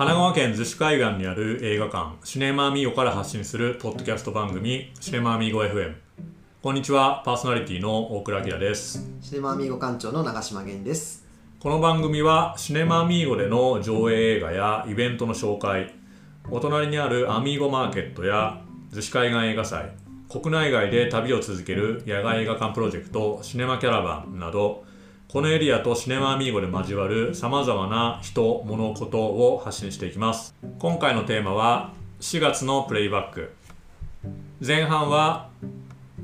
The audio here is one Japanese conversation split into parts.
神奈川県逗子海岸にある映画館シネマアミーゴから発信するポッドキャスト番組シネマアミーゴ FM こんにちはパーソナリティの大倉明です。シネマアミーゴ館長の長島源です。この番組はシネマアミーゴでの上映映画やイベントの紹介。お隣にあるアミーゴマーケットや逗子海岸映画祭国内外で旅を続ける野外映画館プロジェクトシネマキャラバンなどこのエリアとシネマアミーゴで交わる様々な人、物、ことを発信していきます。今回のテーマは4月のプレイバック。前半は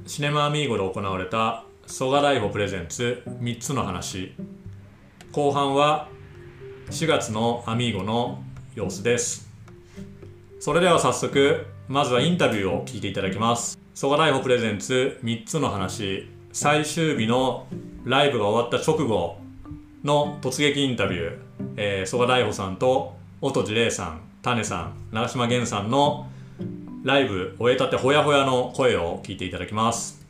シネマアミーゴで行われた蘇我大悟プレゼンツ3つの話。後半は4月のアミーゴの様子です。それでは早速まずはインタビューを聞いていただきます。蘇我大悟プレゼンツ3つの話。最終日のライブが終わった直後の突撃インタビュー、えー、曽我大悟さんと音地玲さん種さん長島源さんのライブ終えたてほやほやの声を聞いていただきます。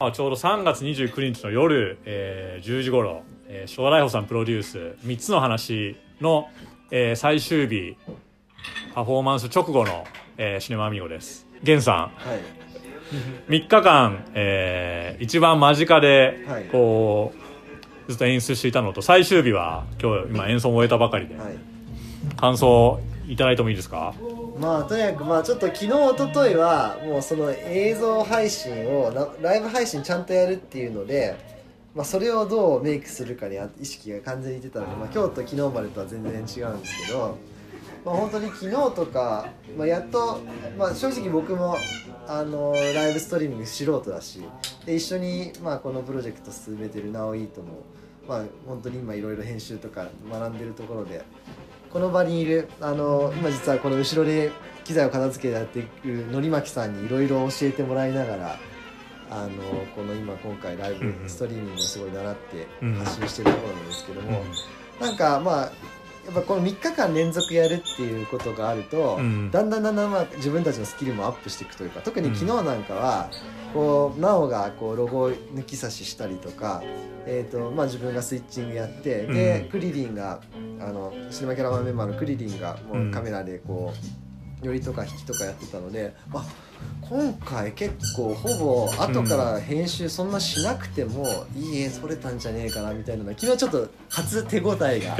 あちょうど3月29日の夜、えー、10時頃、えー、昭和大悟さんプロデュース3つの話の、えー、最終日パフォーマンス直後の、えー、シネマアミゴです。源さん、はい。3日間、えー、一番間近でこう、ずっと演出していたのと最終日は今日今演奏を終えたばかりで、はい、感想いただいてもいいですか？まあとにかくまあちょっと昨日一昨日はもうその映像配信をライブ配信ちゃんとやるっていうので、まあ、それをどうメイクするかに意識が完全にいってたので、まあ、今日と昨日までとは全然違うんですけど、まあ、本当に昨日とか、まあ、やっと、まあ、正直僕もあのライブストリーミング素人だしで一緒に、まあ、このプロジェクト進めてるナオイートも、まあ、本当に今いろいろ編集とか学んでるところでこの場にいるあの今実はこの後ろで機材を片付けてやっていくのりまきさんにいろいろ教えてもらいながらあのこの今今回ライブストリーミングをすごい習って発信してるところなんですけども、なんかまあやっぱこの3日間連続やるっていうことがあると、うん、だんだんだんだんまあ自分たちのスキルもアップしていくというか特に昨日なんかは、こうなおがこうロゴ抜き差ししたりとか、えーとまあ、自分がスイッチングやってで、うん、クリリンがあのシネマキャラマンメンバーのクリリンがもうカメラでこう、寄りとか引きとかやってたのであ今回結構ほぼ後から編集そんなしなくてもいい絵撮れたんじゃねえかなみたいな昨日ちょっと初手応えが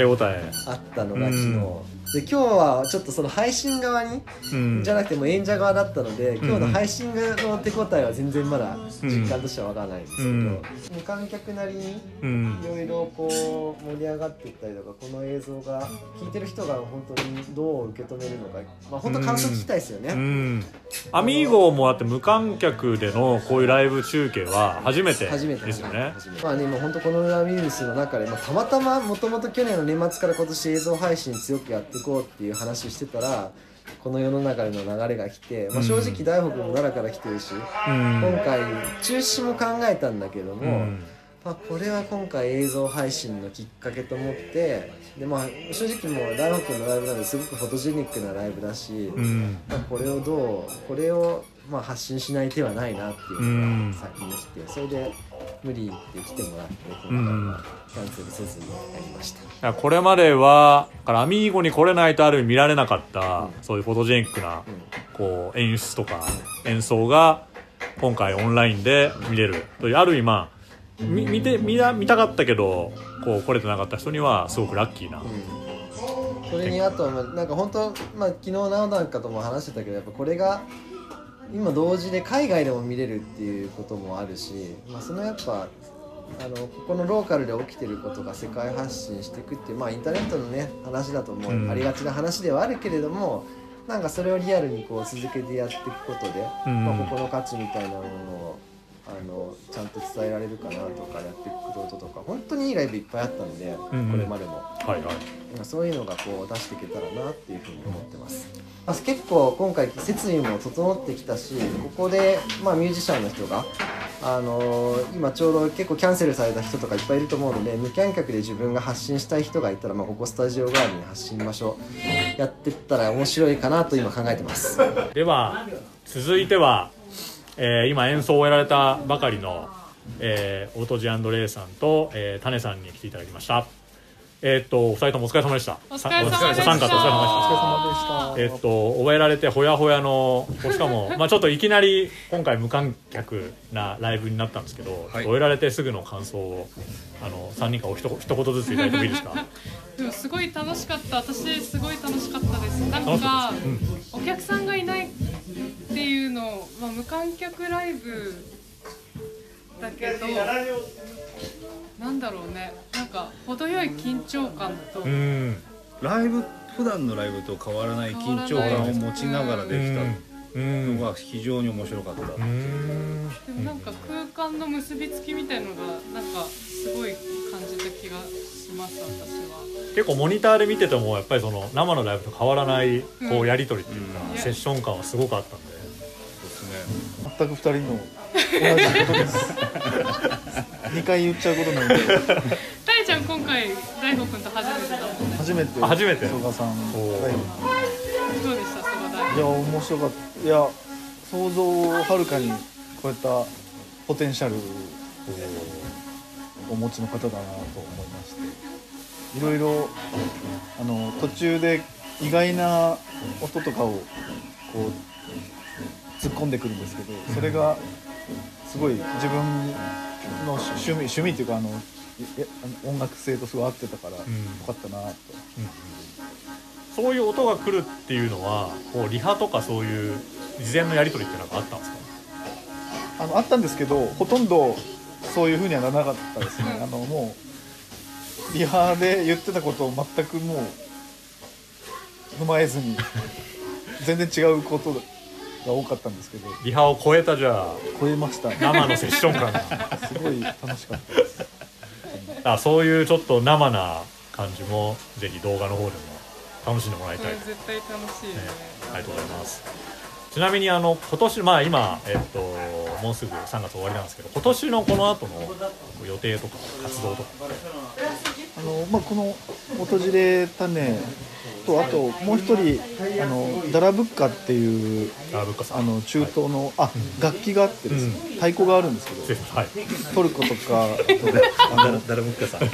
あったのが昨日。で今日はちょっとその配信側に、うん、じゃなくても演者側だったので今日の配信側の手応えは全然まだ実感としては分からないんですけど、うん、無観客なりにいろいろこう盛り上がっていったりとかこの映像が聞いてる人が本当にどう受け止めるのか、まあ、本当感想聞きたいですよね。うん、アミーゴもあって無観客でのこういうライブ中継は初めてですよね。まあねもう本当このウイルスの中で、まあ、たまたまもともと去年の年末から今年映像配信強くやってこうっていう話してたらこの世の中での流れが来て、まあ、正直大北も奈良から来てるし、うん、今回中止も考えたんだけども、うん、まあ、これは今回映像配信のきっかけと思ってで、まあ、正直もう大北のライブなんですごくフォトジェニックなライブだし、うん、まあ、これをどうこれをまあ発信しない手はないなっていうのが先に来てそれで無理って来てもらって今回キャンセルせずにやりました。これまではからアミーゴに来れないとある意味見られなかった、うん、そういうフォトジェニックな、こう演出とか演奏が今回オンラインで見れるというある意味まあ見見て見見たかったけどこう来れてなかった人にはすごくラッキーな、うん、それにあとなんか本当まあ昨日直なんかとも話してたけどやっぱこれが今同時で海外でも見れるっていうこともあるし、まあ、そのやっぱあのここのローカルで起きてることが世界発信していくっていうまあインターネットのね話だと思う、ありがちな話ではあるけれどもなんかそれをリアルにこう続けてやっていくことで、まあ、ここの価値みたいなものをあのちゃんと伝えられるかなとかやっていくこととか本当にいいライブいっぱいあったので、これまでも、はいはい、そういうのがこう出していけたらなっていうふうに思ってます。結構今回設備も整ってきたしここで、まあ、ミュージシャンの人が、あのー、今ちょうど結構キャンセルされた人とかいっぱいいると思うので無観客で自分が発信したい人がいたら、まあ、ここスタジオ代わりに発信場所やってったら面白いかなと今考えてます。では続いては、えー、今演奏を終えられたばかりの、えー、オートジアンドレイさんと、えー、タネさんに来ていただきました。えーっとお二人ともお疲れ様でした。お疲れ様でした。さお三方お疲れ様でした。お疲れ様でした。えっと覚えられてほやほやのしかも まあちょっといきなり今回無観客なライブになったんですけど、はい。覚えられてすぐの感想をあの3人からお一言一言ずついただいてもいいですか？でもすごい楽しかった。私すごい楽しかったです。なんかかったです、お客さんがいないっていうの、まあ、無観客ライブだけどなんだろうね。なんか程よい緊張感と、うんうん。ライブ普段のライブと変わらない緊張感を持ちながらできた。うんのが非常に面白かった、うん。でもなんか空間の結びつきみたいのがなんかすごい感じた気がします私は。結構モニターで見ててもやっぱりその生のライブと変わらないこうやり取りっていうか、うん。セッション感はすごくあったんで。そうですね全く二人の同じことです。二回言っちゃうことなんで。たいちゃん今回大悟くんと初めてだもんね。初めて。あ初めて。曽我さん。おーいや面白かった。いや想像をはるかに超えたポテンシャルをお持ちの方だなと思いまして。いろいろあの途中で意外な音とかをこう突っ込んでくるんですけどそれがすごい自分の趣味趣味っていうかあの音楽性とすごい合ってたからよかったなと。そういう音が来るっていうのはこうリハとかそういう事前のやり取りっていうのがあったんですか？あのあったんですけどほとんどそういうふうにはならなかったですね、あのもうリハで言ってたことを全くもう踏まえずに全然違うことが多かったんですけど。リハを超えたじゃあ超えました生のセッション感がすごい楽しかったです。あそういうちょっと生な感じもぜひ動画の方でも楽しんでもらいたい、ね、絶対楽しいよね。ありがとうございます。ちなみにあの今年まあ今えっともうすぐ3月終わりなんですけど今年のこの後の予定とか活動とか。あの、まあ、この「訪れ種」とあともう一人あのダラブッカっていうあの中東のあ楽器があってですね。太鼓があるんですけど。トルコとか あとあの誰もかさん。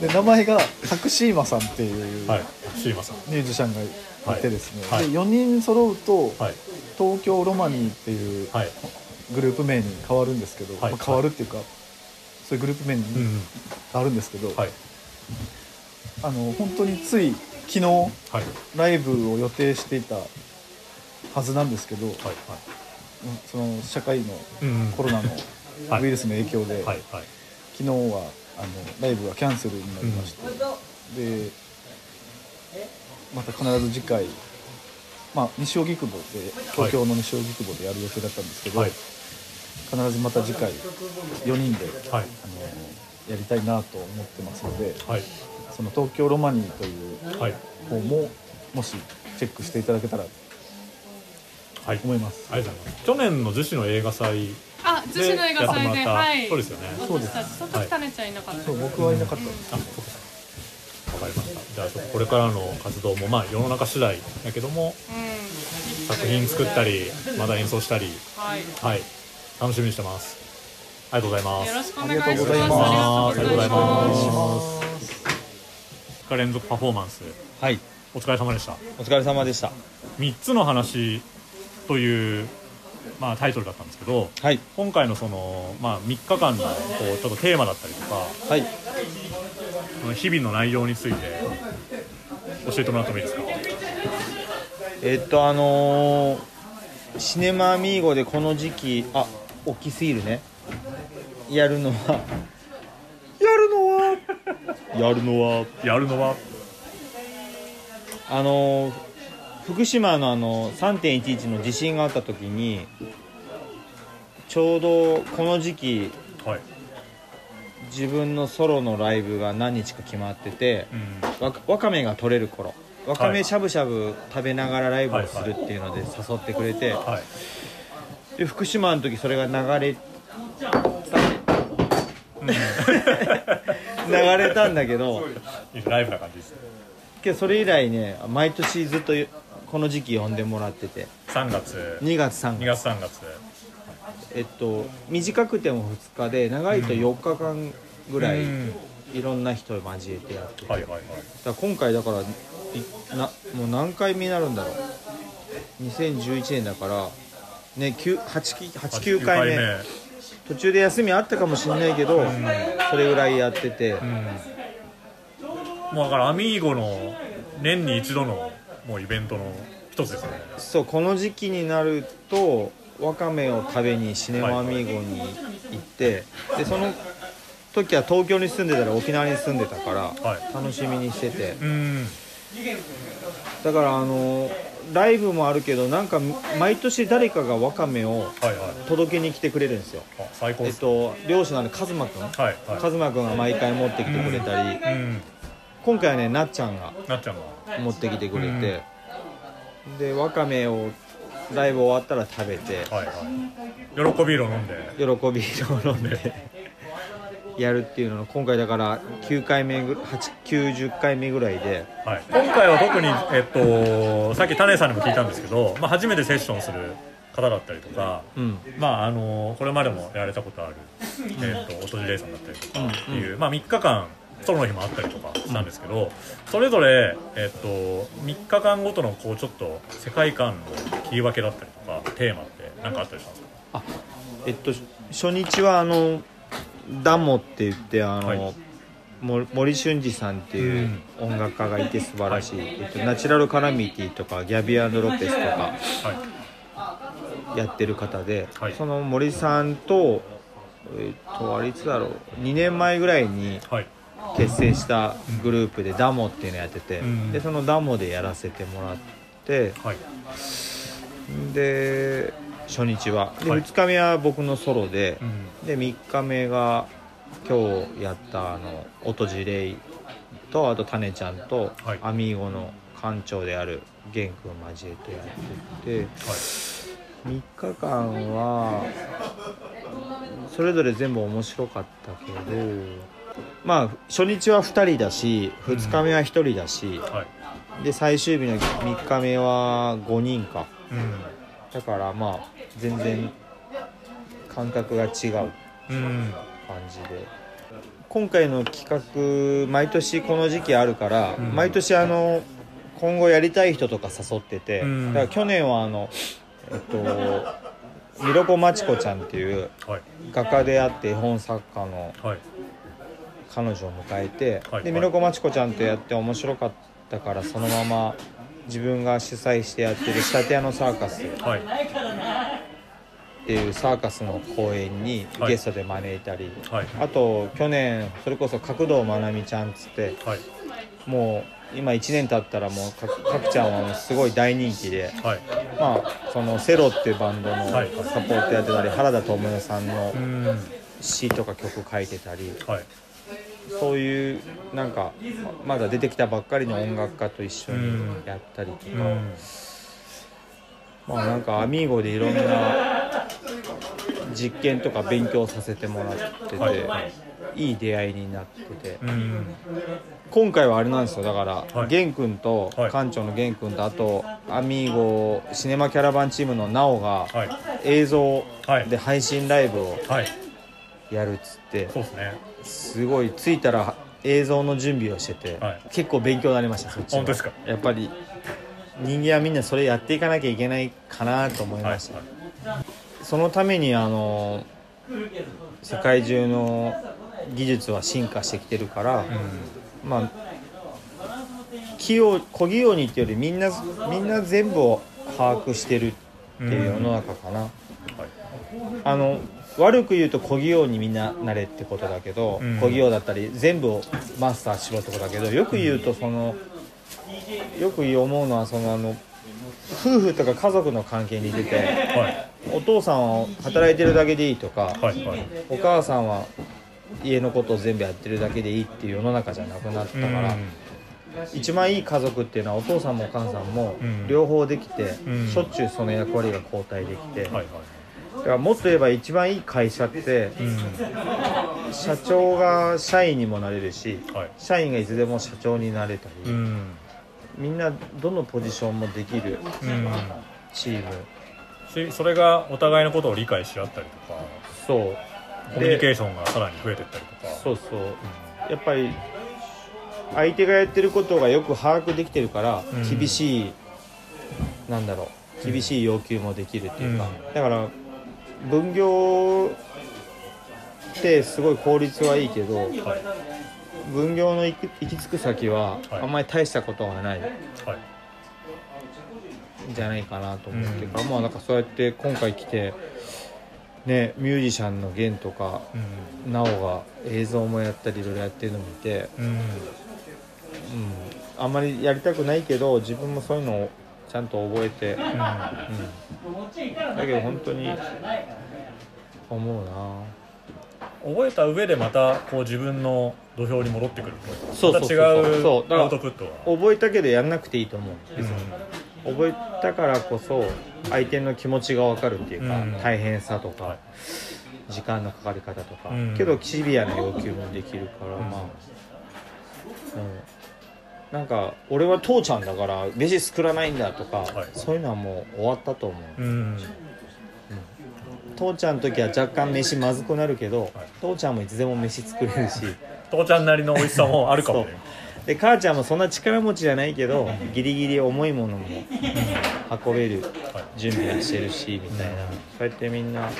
で名前がタクシーマさんっていうはい。シーマさん。ミュージシャンがいてですね、で4人揃うとはい。東京ロマニーっていうはい。グループ名に変わるんですけど、はい。まあ変わるっていうかそういうグループ名にうん。変わるんですけど、はいあの本当につい昨日はい。ライブを予定していたはずなんですけど、はいはい。その社会のうんコロナの はい。ウイルスの影響で、はいはい。昨日はあのライブがキャンセルになりまして、でまた必ず次回、まあ、西荻窪で東京の西荻窪でやる予定だったんですけど、はい。必ずまた次回4人ではい。あのやりたいなと思ってますのではいその東京ロマニーというはい。方ももしチェックしていただけたらとはい。思います。ありがとうございます。去年の逗子の映画祭あ逗子の映画祭ではい。そうですよね。そうです。その時タネちゃんいなかった。そう僕はいなかった。ですあそうか。わかりました。じゃあちょっとこれからの活動もまあ世の中次第だけどもうん。作品作ったりまた演奏したりはい。はい。楽しみにしてます。ありがとうございます。よろしくお願いします。ありがとうございますありがとうございありがとうございます2日連続パフォーマンス。はい。お疲れ様でした。お疲れ様でした。3つの話という、まあ、タイトルだったんですけどはい。今回のその、まあ、3日間のこうちょっとテーマだったりとかはい。その日々の内容について教えてもらってもいいですか？えっとあのーシネマアミーゴでこの時期あ大きすぎるね。やるのはやるのはやるのは？やるのは？あのー福島のあの3.11の地震があった時にちょうどこの時期はい、自分のソロのライブが何日か決まっててうん。わかわかめが取れる頃。わかはい。めしゃぶしゃぶ食べながらライブをするっていうので誘ってくれて、はい、で福島の時それが流れ 流れたんだけど。ライブな感じです。けどそれ以来ね毎年ずっとこの時期呼んでもらってて。3月。2月3 2月月3月。えっと短くても2日で長いと4日間ぐらいうん。いろんな人を交えてやってて、はいはいはい。だ今回だからいなもう何回目になるんだろう。2011年だからね89回目途中で休みあったかもしれないけど、それぐらいやってて、うん。もうだからアミーゴの年に一度のもうイベントの一つですね。そうこの時期になるとわかめを食べにシネマアミーゴに行って、でその時は東京に住んでたら沖縄に住んでたから、はい。楽しみにしてて。うん。だからあのライブもあるけどなんか毎年誰かがわかめをはいはい。届けに来てくれるんですよ。あ最高えっと漁師のあのカズマくん。はいはい。カズマくんが毎回持ってきてくれたり、うん。今回はねなっちゃんがなっちゃんが。持ってきてくれて、でわかめをライブ終わったら食べてはいはい。喜び色飲んで。喜びを飲んでやるっていうのの今回だから9回目ぐ8 90回目ぐらいで。はい、今回は特に、えっと、さっき種さんにも聞いたんですけど、まあ、初めてセッションする方だったりとか、うん。まあ、あのこれまでもやられたことある、えっと、音地レイさんだったりとかっていう、まあ、3日間ソロの日もあったりとかしたんですけど、それぞれ、えっと、3日間ごとのこうちょっと世界観の切り分けだったりとかテーマって何かあったりしたんですか？えっと初日はあのダモって言ってあの、はい。も森俊二さんっていう音楽家がいて素晴らしい、えっと、ナチュラルカラミティとかギャビアンド・ロペスとかはい。やってる方で、はい。その森さんとえっとあれいつだろう2年前ぐらいにはい。結成したグループでダモっていうのやってて、うん。でそのダモでやらせてもらってはい。で初日は。で、はい。2日目は僕のソロでう、ん。で3日目が今日やったあの音地レイとあとタネちゃんと、はい。アミーゴの館長である玄君を交えてやってて3日間はそれぞれ全部面白かったけどまあ初日は2人だし2日目は1人だし、はい。で最終日の3日目は5人か。うん。だからまあ全然感覚が違ううん。感じで。今回の企画毎年この時期あるから、うん。毎年あの今後やりたい人とか誘ってて、うん。だから去年はあのえっとミロコマチコちゃんっていうはい。画家であって絵本作家のはい。彼女を迎えて、はい。でミロコマチコちゃんとやって面白かったからそのまま自分が主催してやってる仕立て屋のサーカス。はいっていうサーカスの公演にはい。ゲストで招いたり、はい。あと去年それこそ角堂まなみちゃんっつってはい。もう今1年経ったらもうかかくちゃんはすごい大人気で。はい。まあそのセロっていうバンドのはい。サポートやってたり原田知世さんのうん。詩とか曲書いてたり。はい。そういうなんかまだ出てきたばっかりの音楽家と一緒にやったりとか、うんまあなんかアミーゴでいろんな実験とか勉強させてもらってて、はい。い、い出会いになってて。うん。今回はあれなんですよ。だから、はい。玄君と、はい。館長の玄君とあとアミーゴシネマキャラバンチームのナオがはい。映像はいで配信ライブをはい。やるっつってすごい着いたら映像の準備をしてて、はい。結構勉強になりましたそっちの本当ですか？やっぱり人間はみんなそれやっていかなきゃいけないかなと思いはいました、そのためにあの世界中の技術は進化してきてるから、まあ器用小器用にっていうよりみんなみんな全部を把握してるっていう世の中かな、あの悪く言うと小器用にみんななれってことだけど、うん。小器用だったり全部をマスターしろってことだけどよく言うとそのよく思うのはそのあの夫婦とか家族の関係に出てはい。お父さんは働いてるだけでいいとか、はい。はい。お母さんは家のことを全部やってるだけでいいっていう世の中じゃなくなったから、うん。一番いい家族っていうのはお父さんもお母さんもうん。両方できて、うん。しょっちゅうその役割が交代できて、はいはい。だからもっと言えば一番いい会社ってうん。社長が社員にもなれるしはい。社員がいつでも社長になれたり、うんみんなどのポジションもできるうん。チーム。しそれがお互いのことを理解し合ったりとかそう。コミュニケーションがさらに増えていったりとか。そうそう。やっぱり相手がやってることがよく把握できてるからうん。厳しい、なんだろう。厳しい要求もできるっていうか、うん。だから分業ってすごい効率はいいけど、分業の行き着く先ははい。あんまり大したことはない。じゃないかなと思ってるから、うん。まあなんかそうやって今回来てねミュージシャンのゲンとかうん。なおが映像もやったりいろいろやってるの見て、うん。うん、あんまりやりたくないけど自分もそういうのをちゃんと覚えて、うん、だけど本当に思うな覚えた上でまたこう自分の土俵に戻ってくる。とそうそうそうそう。また違そう。だからう。アウトプットが覚えたけどやんなくていいと思うう覚えたからこそ相手の気持ちが分かるっていうか、うん。大変さとか、はい。時間のかかり方とか、うんけどシビアな要求もできるから、うん。まあ、う。ん、なんか俺は父ちゃんだから飯作らないんだとか、はい。そういうのはもう終わったと思う、うん父ちゃんの時は若干飯まずくなるけど、はい。父ちゃんもいつでも飯作れるし。父ちゃんなりの美味しさもあるかもね。で母ちゃんもそんな力持ちじゃないけどギリギリ重いものも運べるはい。準備はしてるしみたいな、うん。そうやってみんな、うん、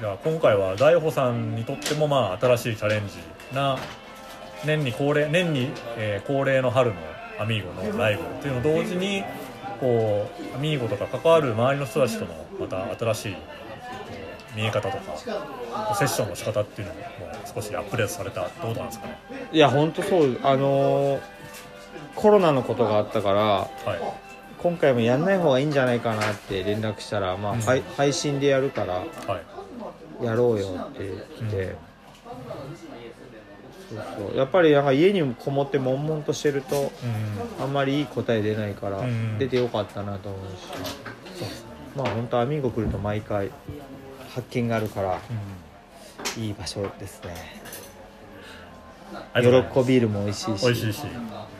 じゃあ今回は大穂さんにとってもまあ新しいチャレンジな年に恒例年に、えー恒例の春のアミーゴのライブっていうのと同時にこうアミーゴとか関わる周りの人たちとのまた新しいえー見え方とかセッションの仕方っていうのも少しアップデートされたってことなんですかね。いや本当そう。あのーコロナのことがあったからはい。今回もやんない方がいいんじゃないかなって連絡したら、まあうん。配配信でやるからはい。やろうよって言って、そうそう。やっぱりなんか家にこもって悶々としてるとうん。あんまりいい答え出ないから、うん。出てよかったなと思うし。まあ本当アミーゴ来ると毎回発見があるからうん。いい場所ですね。喜びビールも美味しいし美味しいし。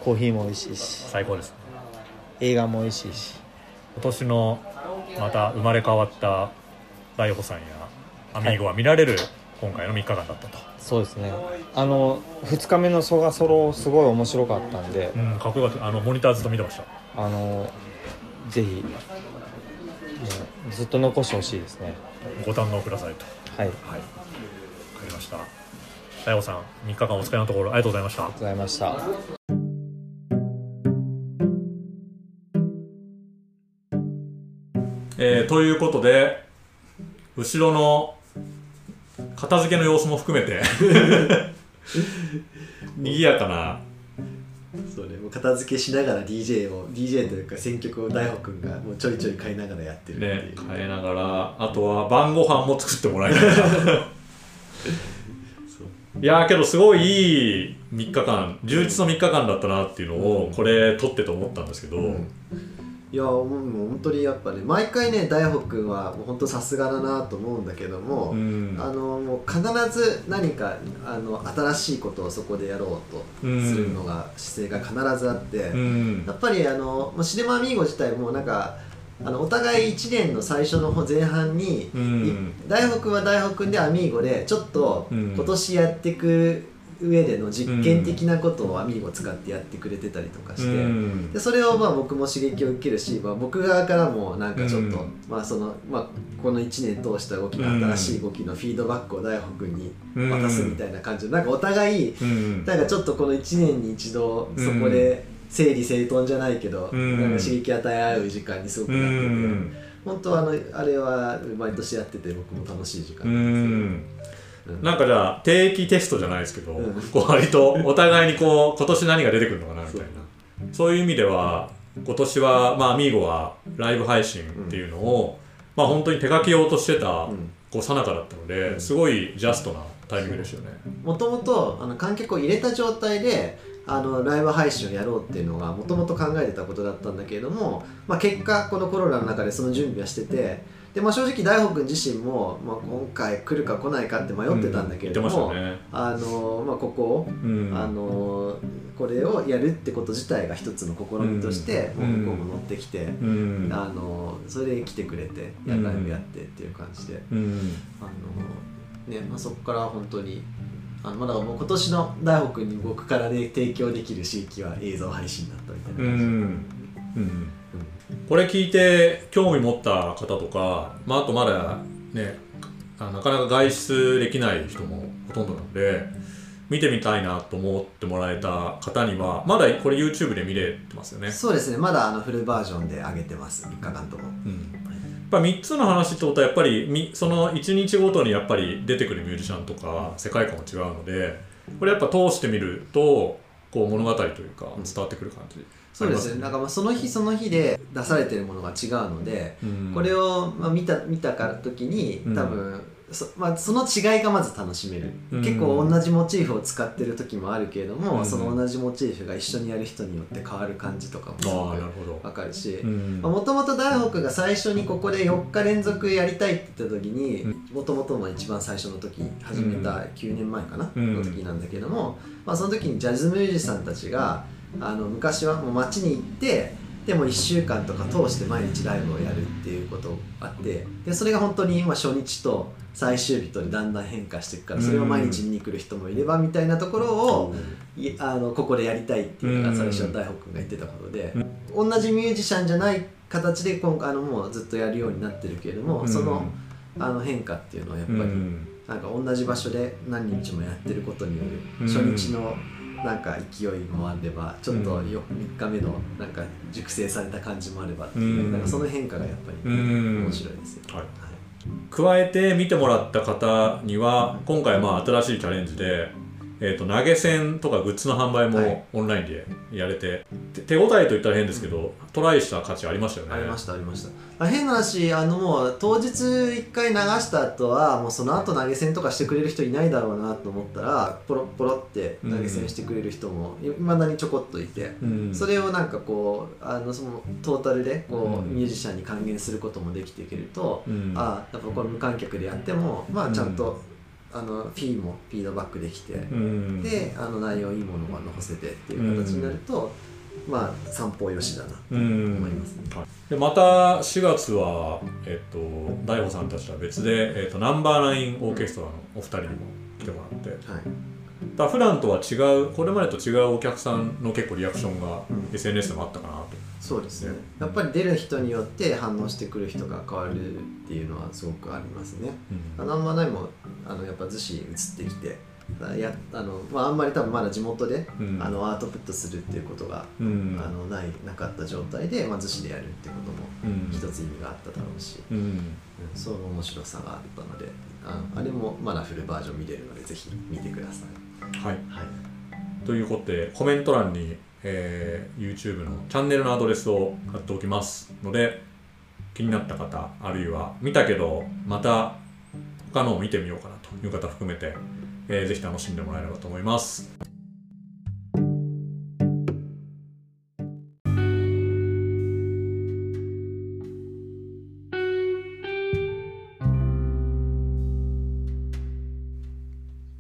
コーヒーも美味しいし最高です映画も美味しいし。今年のまた生まれ変わった大穂さんやアミーゴが見られる今回の3日間だったと、そうですね。あの2日目のソガソロすごい面白かったんで。うん、かっこよかった。あのモニターずっと見てました。あのぜひ、ねずっと残してほしいですね。ご堪能くださいと。はい。ありはい。わかりました。大穂さん3日間お疲れのところありがとうございました。がとうございました。えーということで後ろの片付けの様子も含めて。賑やかな。そうね。もう片付けしながら DJ を DJ というか選曲を大穂くんがもうちょいちょい変えながらやってるね変えながらあとは晩ご飯も作ってもらいながら。いやーけどすごいいい3日間充実の3日間だったなっていうのをこれ撮ってて思ったんですけど、いやもう本当にやっぱね毎回ね大穂くんはもう本当さすがだなと思うんだけども、うん。あのもう必ず何かあの新しいことをそこでやろうとするのが、姿勢が必ずあって、うん。やっぱりあのシネマアミーゴ自体もなんかあのお互い1年の最初の方前半に、大北は大北でアミーゴでちょっとうん。今年やっていく上での実験的なことをアミーゴを使ってやってくれてたりとかして、うん。でそれをまあ僕も刺激を受けるし、まあ、僕側からもなんかちょっと、うん。まあそのまあ、この1年通した動きの新しい動きのフィードバックを大北君に渡すみたいな感じでなんかお互いうん。なんかちょっとこの1年に一度そこで整理整頓じゃないけど、うん。なんか刺激与え合う時間にすごくうなってて、ん。本当あのあれは毎年やってて僕も楽しい時間うなんですんなんかじゃあ定期テストじゃないですけど、うん。こう割とお互いにこう今年何が出てくるのかなみたいな。そういう意味では今年はまあアミーゴはライブ配信っていうのを、まあ本当に手書き用としてたん。こう最中だったので、すごいジャストなタイミングですよね。もともとあの観客を入れた状態であのライブ配信をやろうっていうのがもともと考えてたことだったんだけれども、まあ、結果このコロナの中でその準備はしててで、まあ、正直大北君自身も、まあ、今回来るか来ないかって迷ってたんだけれどうん言も、あのまあ、ここうん。あのこれをやるってこと自体が一つの試みとして、うん。もう向こうも乗ってきて、うん。あのそれで来てくれてやうんライブやってっていう感じで、うん。あのねまあ、そこから本当にあのまあだもう今年の大北に僕からで提供できる刺激は映像配信だったみたいなう感じで、ん。うんこれ聞いて興味持った方とか、まあ、あとまだねあなかなか外出できない人もほとんどなので見てみたいなと思ってもらえた方にはまだこれ YouTube で見れてますよね、そうですね。まだあのフルバージョンで上げてます。3日間とも。うん、やっぱ3つの話ってことはやっぱりみその1日ごとにやっぱり出てくるミュージシャンとか世界観も違うのでこれやっぱ通してみるとこう物語というか伝わってくる感じそうですね。なんかまあその日その日で出されてるものが違うので、うん。これをまあ見た見たから時にうん。多分、そまあ、その違いがまず楽しめる、うん。結構同じモチーフを使ってる時もあるけれども、うん。その同じモチーフが一緒にやる人によって変わる感じとかもすあごく分かるしうん。もともと大北が最初にここで4日連続やりたいって言った時にうもともとの一番最初の時始めた9年前かな、うん。の時なんだけども、まあ、その時にジャズミュージシャンたちがあの昔はもう街に行ってでも1週間とか通して毎日ライブをやるっていうことがあってでそれが本当に今初日と最終日とでだんだん変化していくからそれを毎日見に来る人もいればみたいなところをいあのここでやりたいっていうのが最初大北君が言ってたことで、同じミュージシャンじゃない形で今回あのもうずっとやるようになってるけれども、うん。そのあの変化っていうのはやっぱり、うん。なんか同じ場所で何日もやってることによるうん。初日のなんか勢いもあればちょっとよ3日目のなんか熟成された感じもあればっていう、うん。なんかその変化がやっぱりうん。面白いですよ、はい。加えて見てもらった方には今回まあ新しいチャレンジで、えー、と投げ銭とかグッズの販売はい。もオンラインでやれて、て手応えといったら変ですけど、トライした価値ありましたよね。ありましたありました。あ変な話あのもう当日一回流した後はもうその後投げ銭とかしてくれる人いないだろうなと思ったらポロッポロって投げ銭してくれる人もいまだにちょこっといて、うん。それをなんかこうあのそのトータルでこう、うん。ミュージシャンに還元することもできていけると、うん。あやっぱこれ無観客でやってもまあちゃんと、あのフィーもフィードバックできて、うん。であの内容いいものが残せてっていう形になると、まあ散歩よしだなと思うん。いますね。はいでまた4月は、えっと大悟さんたちとは別で、えっとナンバーナインオーケストラのお二人にも来てもらって。はい。だ普段とは違うこれまでと違うお客さんの結構リアクションがうん。SNS でもあったかなと、そうですね。やっぱり出る人によって反応してくる人が変わるっていうのはすごくありますね。うん。ナンバーナもあのやっぱ逗子に移ってきてあやあの、まあ、あんまり多分まだ地元で、うん。あのアートプットするっていうことが、うん。あのないなかった状態で、まあ、逗子でやるっていうこともうん。一つ意味があっただろうし、うん。うんその面白さがあったのでああれもまだフルバージョン見れるのでぜひ見てください。はい。はい、ということでコメント欄に、えー YouTube のチャンネルのアドレスを貼っておきますので気になった方あるいは見たけどまた他のを見てみようかなという方含めて、えーぜひ楽しんでもらえればと思います。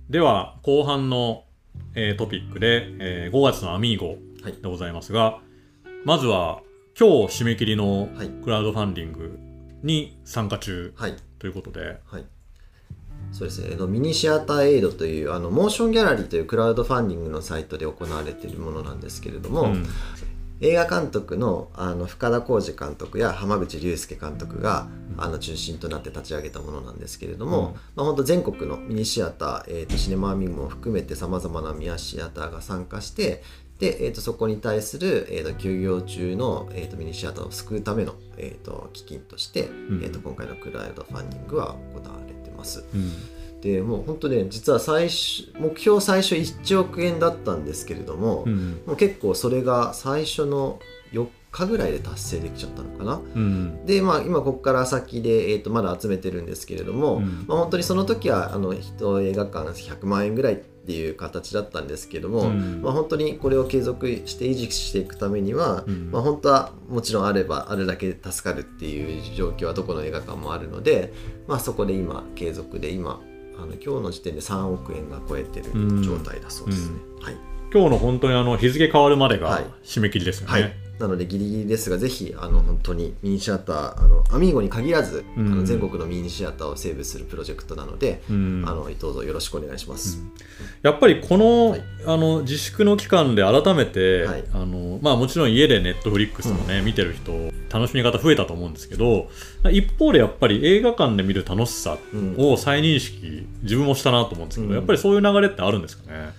では後半の、えートピックで、えー5月のアミーゴでございますが、まずは今日締め切りのはい。クラウドファンディングに参加中はい。ということで、はい。そうですね、えっとミニシアターエイドというあのモーションギャラリーというクラウドファンディングのサイトで行われているものなんですけれども、うん。映画監督のあの深田浩二監督や浜口竜介監督があの中心となって立ち上げたものなんですけれども、うん。まあ、本当全国のミニシアター、えー、とシネマーミンも含めてさまざまなミニシアターが参加してで、えー、とそこに対する、えー、と休業中の、えー、とミニシアターを救うための、えー、と基金として、ん。えー、と今回のクラウドファンディングは行われてます。うん。でもう本当ね実は最初目標最初1億円だったんですけれども、うん。もう結構それが最初の4日ぐらいで達成できちゃったのかな。うんでまあ今ここから先で、えー、とまだ集めてるんですけれども、うんまあ、本当にその時はあの人映画館100万円ぐらいっていう形だったんですけども、うんまあ、本当にこれを継続して維持していくためには、うんまあ、本当はもちろんあればあるだけ助かるっていう状況はどこの映画館もあるので、まあ、そこで今継続で今あの今日の時点で3億円が超えてる状態だそうですね。はい今日の本当にあの日付変わるまでがはい締め切りですよね。はいなのでギリギリですがぜひあの本当にミニシアターあのアミーゴに限らず、うん。あの全国のミニシアターをセーブするプロジェクトなので、うん。あのどうぞよろしくお願いします。やっぱりこの,、はい。あの自粛の期間で改めて、はい。あのまあ、もちろん家でネットフリックスをね、見てる人楽しみ方増えたと思うんですけど一方でやっぱり映画館で見る楽しさうん。を再認識自分もしたなと思うんですけど、うん。やっぱりそういう流れってあるんですかね？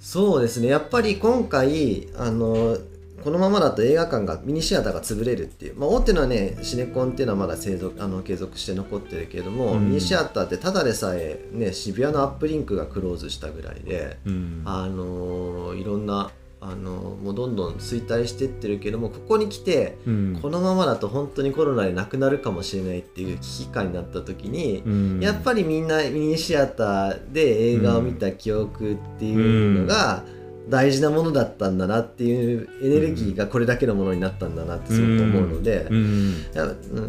そうですね。やっぱり今回あのこのままだと映画館がミニシアターが潰れるっていう、まあ、大手のねシネコンっていうのはまだ継続あの継続して残ってるけれども、うん。ミニシアターってただでさえ、ね、渋谷のアップリンクがクローズしたぐらいで、うん。あのいろんなあのもうどんどん衰退してってるけどもここに来てうん。このままだと本当にコロナでなくなるかもしれないっていう危機感になった時に、うん。やっぱりみんなミニシアターで映画を見た記憶っていうのが大事なものだったんだなっていうエネルギーがこれだけのものになったんだなってすごく思うので、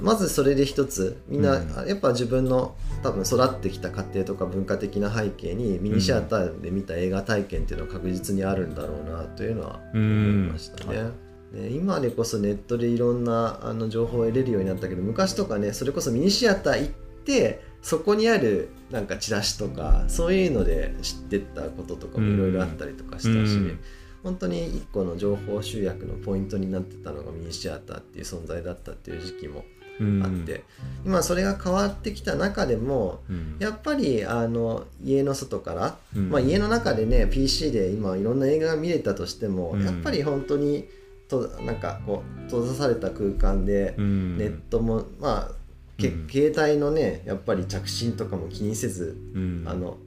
まずそれで一つみんな、うん。やっぱ自分の多分育ってきた家庭とか文化的な背景にミニシアターで見た映画体験っていうのは確実にあるんだろうなというのはう思いんましたね。ね今でこそネットでいろんなあの情報を得れるようになったけど昔とかねそれこそミニシアター行ってそこにあるなんかチラシとかそういうので知ってったこととかもいろいろあったりとかしたし、うん。本当に一個の情報集約のポイントになってたのがミニシアターっていう存在だったっていう時期もうん。あって、今それが変わってきた中でもうん。やっぱりあの家の外から、うん。まあ、家の中でね PC で今いろんな映画が見れたとしても、うん。やっぱり本当にとなんかこう閉ざされた空間でうん。ネットも、まあけうん。携帯のねやっぱり着信とかも気にせず、うん。あの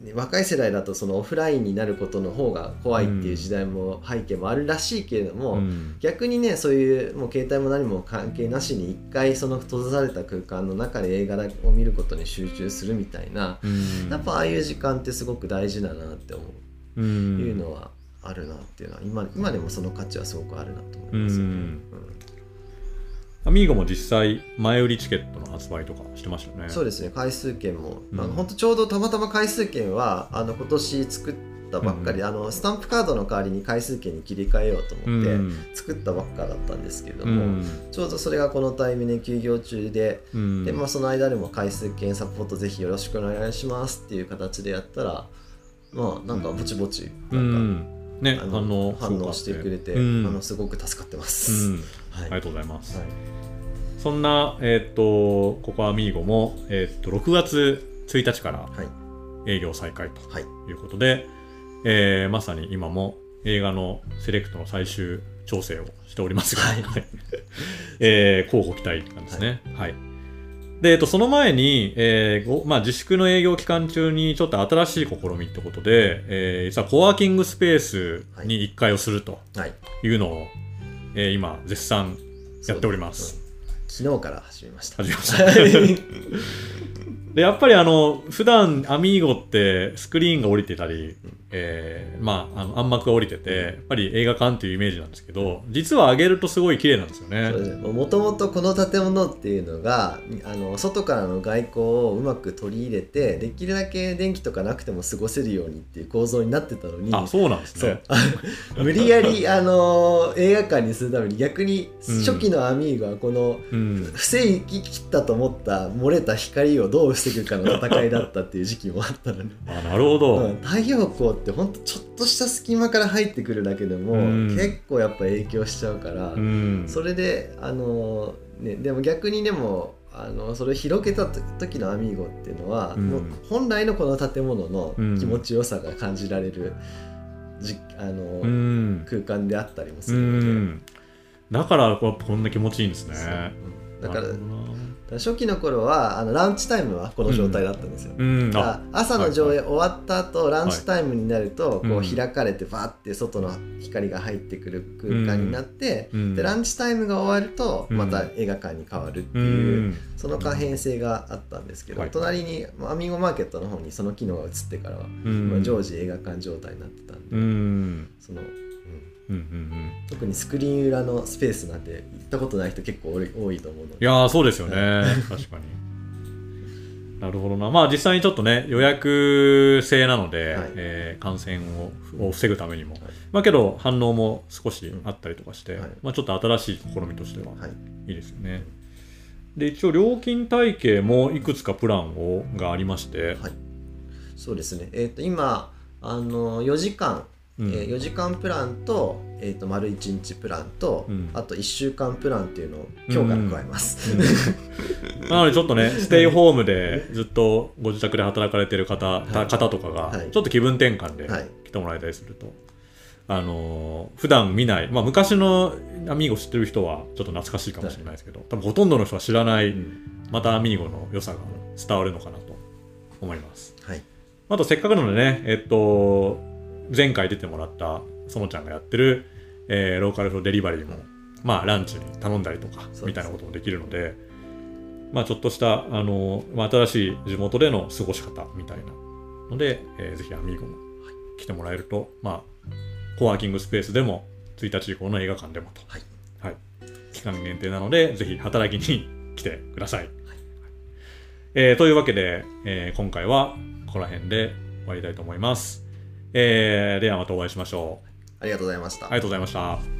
ね若い世代だとそのオフラインになることの方が怖いっていう時代も背景もあるらしいけれども、うん。逆にねそういうもう携帯も何も関係なしに一回その閉ざされた空間の中で映画を見ることに集中するみたいな、うん。やっぱああいう時間ってすごく大事だなって思う、うん。いうのはあるなっていうのは今今でもその価値はすごくあるなと思いますよね。うんアミーゴも実際前売りチケットの発売とかしてましたよね。そうですね回数券も、うん。あの本当ちょうどたまたま回数券はあの今年作ったばっかり、あのスタンプカードの代わりに回数券に切り替えようと思って、うん。作ったばっかだったんですけれども、うん。ちょうどそれがこのタイミングで休業中で、うん。でまあ、その間でも回数券サポートぜひよろしくお願いしますっていう形でやったらまあなんかぼちぼちうなんか、ん。ねあの反応してくれて、うん。あのすごく助かってまうす。ありがとうございます。はい。そんな、えーっと、ここアミーゴも、えーっと、6月1日からはい。営業再開とはい。いうことで、えーまさに今も映画のセレクトの最終調整をしておりますが、はい。えー、交互期待って感じですね。はい。で、えっと、その前に、えーごまあ、自粛の営業期間中にちょっと新しい試みってことで、えー実はコワーキングスペースに1回をするとはい。いうのを、えー今、絶賛やっております。うん昨日から始めました。始めました。でやっぱりあの普段アミーゴってスクリーンが降りてたり、えーまああの暗幕が降りててやっぱり映画館っていうイメージなんですけど実は上げるとすごい綺麗なんですよね。もともとこの建物っていうのがあの外からの外光をうまく取り入れてできるだけ電気とかなくても過ごせるようにっていう構造になってたのにあそうなんですね。無理やりあの映画館にするために逆にうん。初期のアミーゴはこのうん。防ぎきったと思った漏れた光をどう防ぐかの戦いだったっていう時期もあったのに、あなるほど。うん。太陽光ってほんとちょっとした隙間から入ってくるだけでもうん。結構やっぱ影響しちゃうから、うん。それであのねでも逆にでもあのそれを広げた時のアミーゴっていうのは、うん。もう本来のこの建物のうん。気持ちよさが感じられる、じあのうん。空間であったりもすうるので、ん。だからこんな気持ちいいんですね。だから初期の頃はあのランチタイムはこの状態だったんですよ。うん。だから朝の上映はい終わった後、ランチタイムになると、こうん。う開かれてバーって外の光が入ってくる空間になって、うん。でランチタイムが終わるとうん。また映画館に変わるってういう、ん。その可変性があったんですけど、はい。隣にアミーゴマーケットの方にその機能が移ってからは、常時映画館状態になってたんで、うん。そのうんうんうん。うん特にスクリーン裏のスペースなんて行ったことない人結構多い多いと思うので。いやーそうですよね。確かに。なるほどな。まあ実際にちょっとね、予約制なので、はい。えー感染をを防ぐためにも。まあけど反応も少しあったりとかして、はい。まあちょっと新しい試みとしてははい。いいですよね。で、一応料金体系もいくつかプランをがありまして、はい。そうですね。えっ、と今あの4時間、うん。えー4時間プランと,、えー、と丸1日プランと、うん。あと1週間プランっていうのを今日から加えます、なのでちょっとね、ステイホームでずっとご自宅で働かれてる方,、はい。方とかが、はい。ちょっと気分転換ではい。来てもらえたりすると、あのー普段見ない、まあ、昔のアミーゴ知ってる人はちょっと懐かしいかもしれないですけど、多分ほとんどの人は知らない、またアミーゴの良さが伝わるのかなと思います。はい。あとせっかくなのでね、えっと、前回出てもらったそのちゃんがやってる、えーローカルフードデリバリーも、まあランチに頼んだりとかすみたいなこともできるので、まあちょっとした、あの、まあ、新しい地元での過ごし方みたいなので、えーぜひアミーゴも来てもらえると、まあ、コワーキングスペースでも、1日以降の映画館でもと。はいはい。期間限定なので、ぜひ働きに来てください。えーというわけで、えー今回はここら辺で終わりたいと思います。えーではまたお会いしましょう。ありがとうございましたありがとうございました。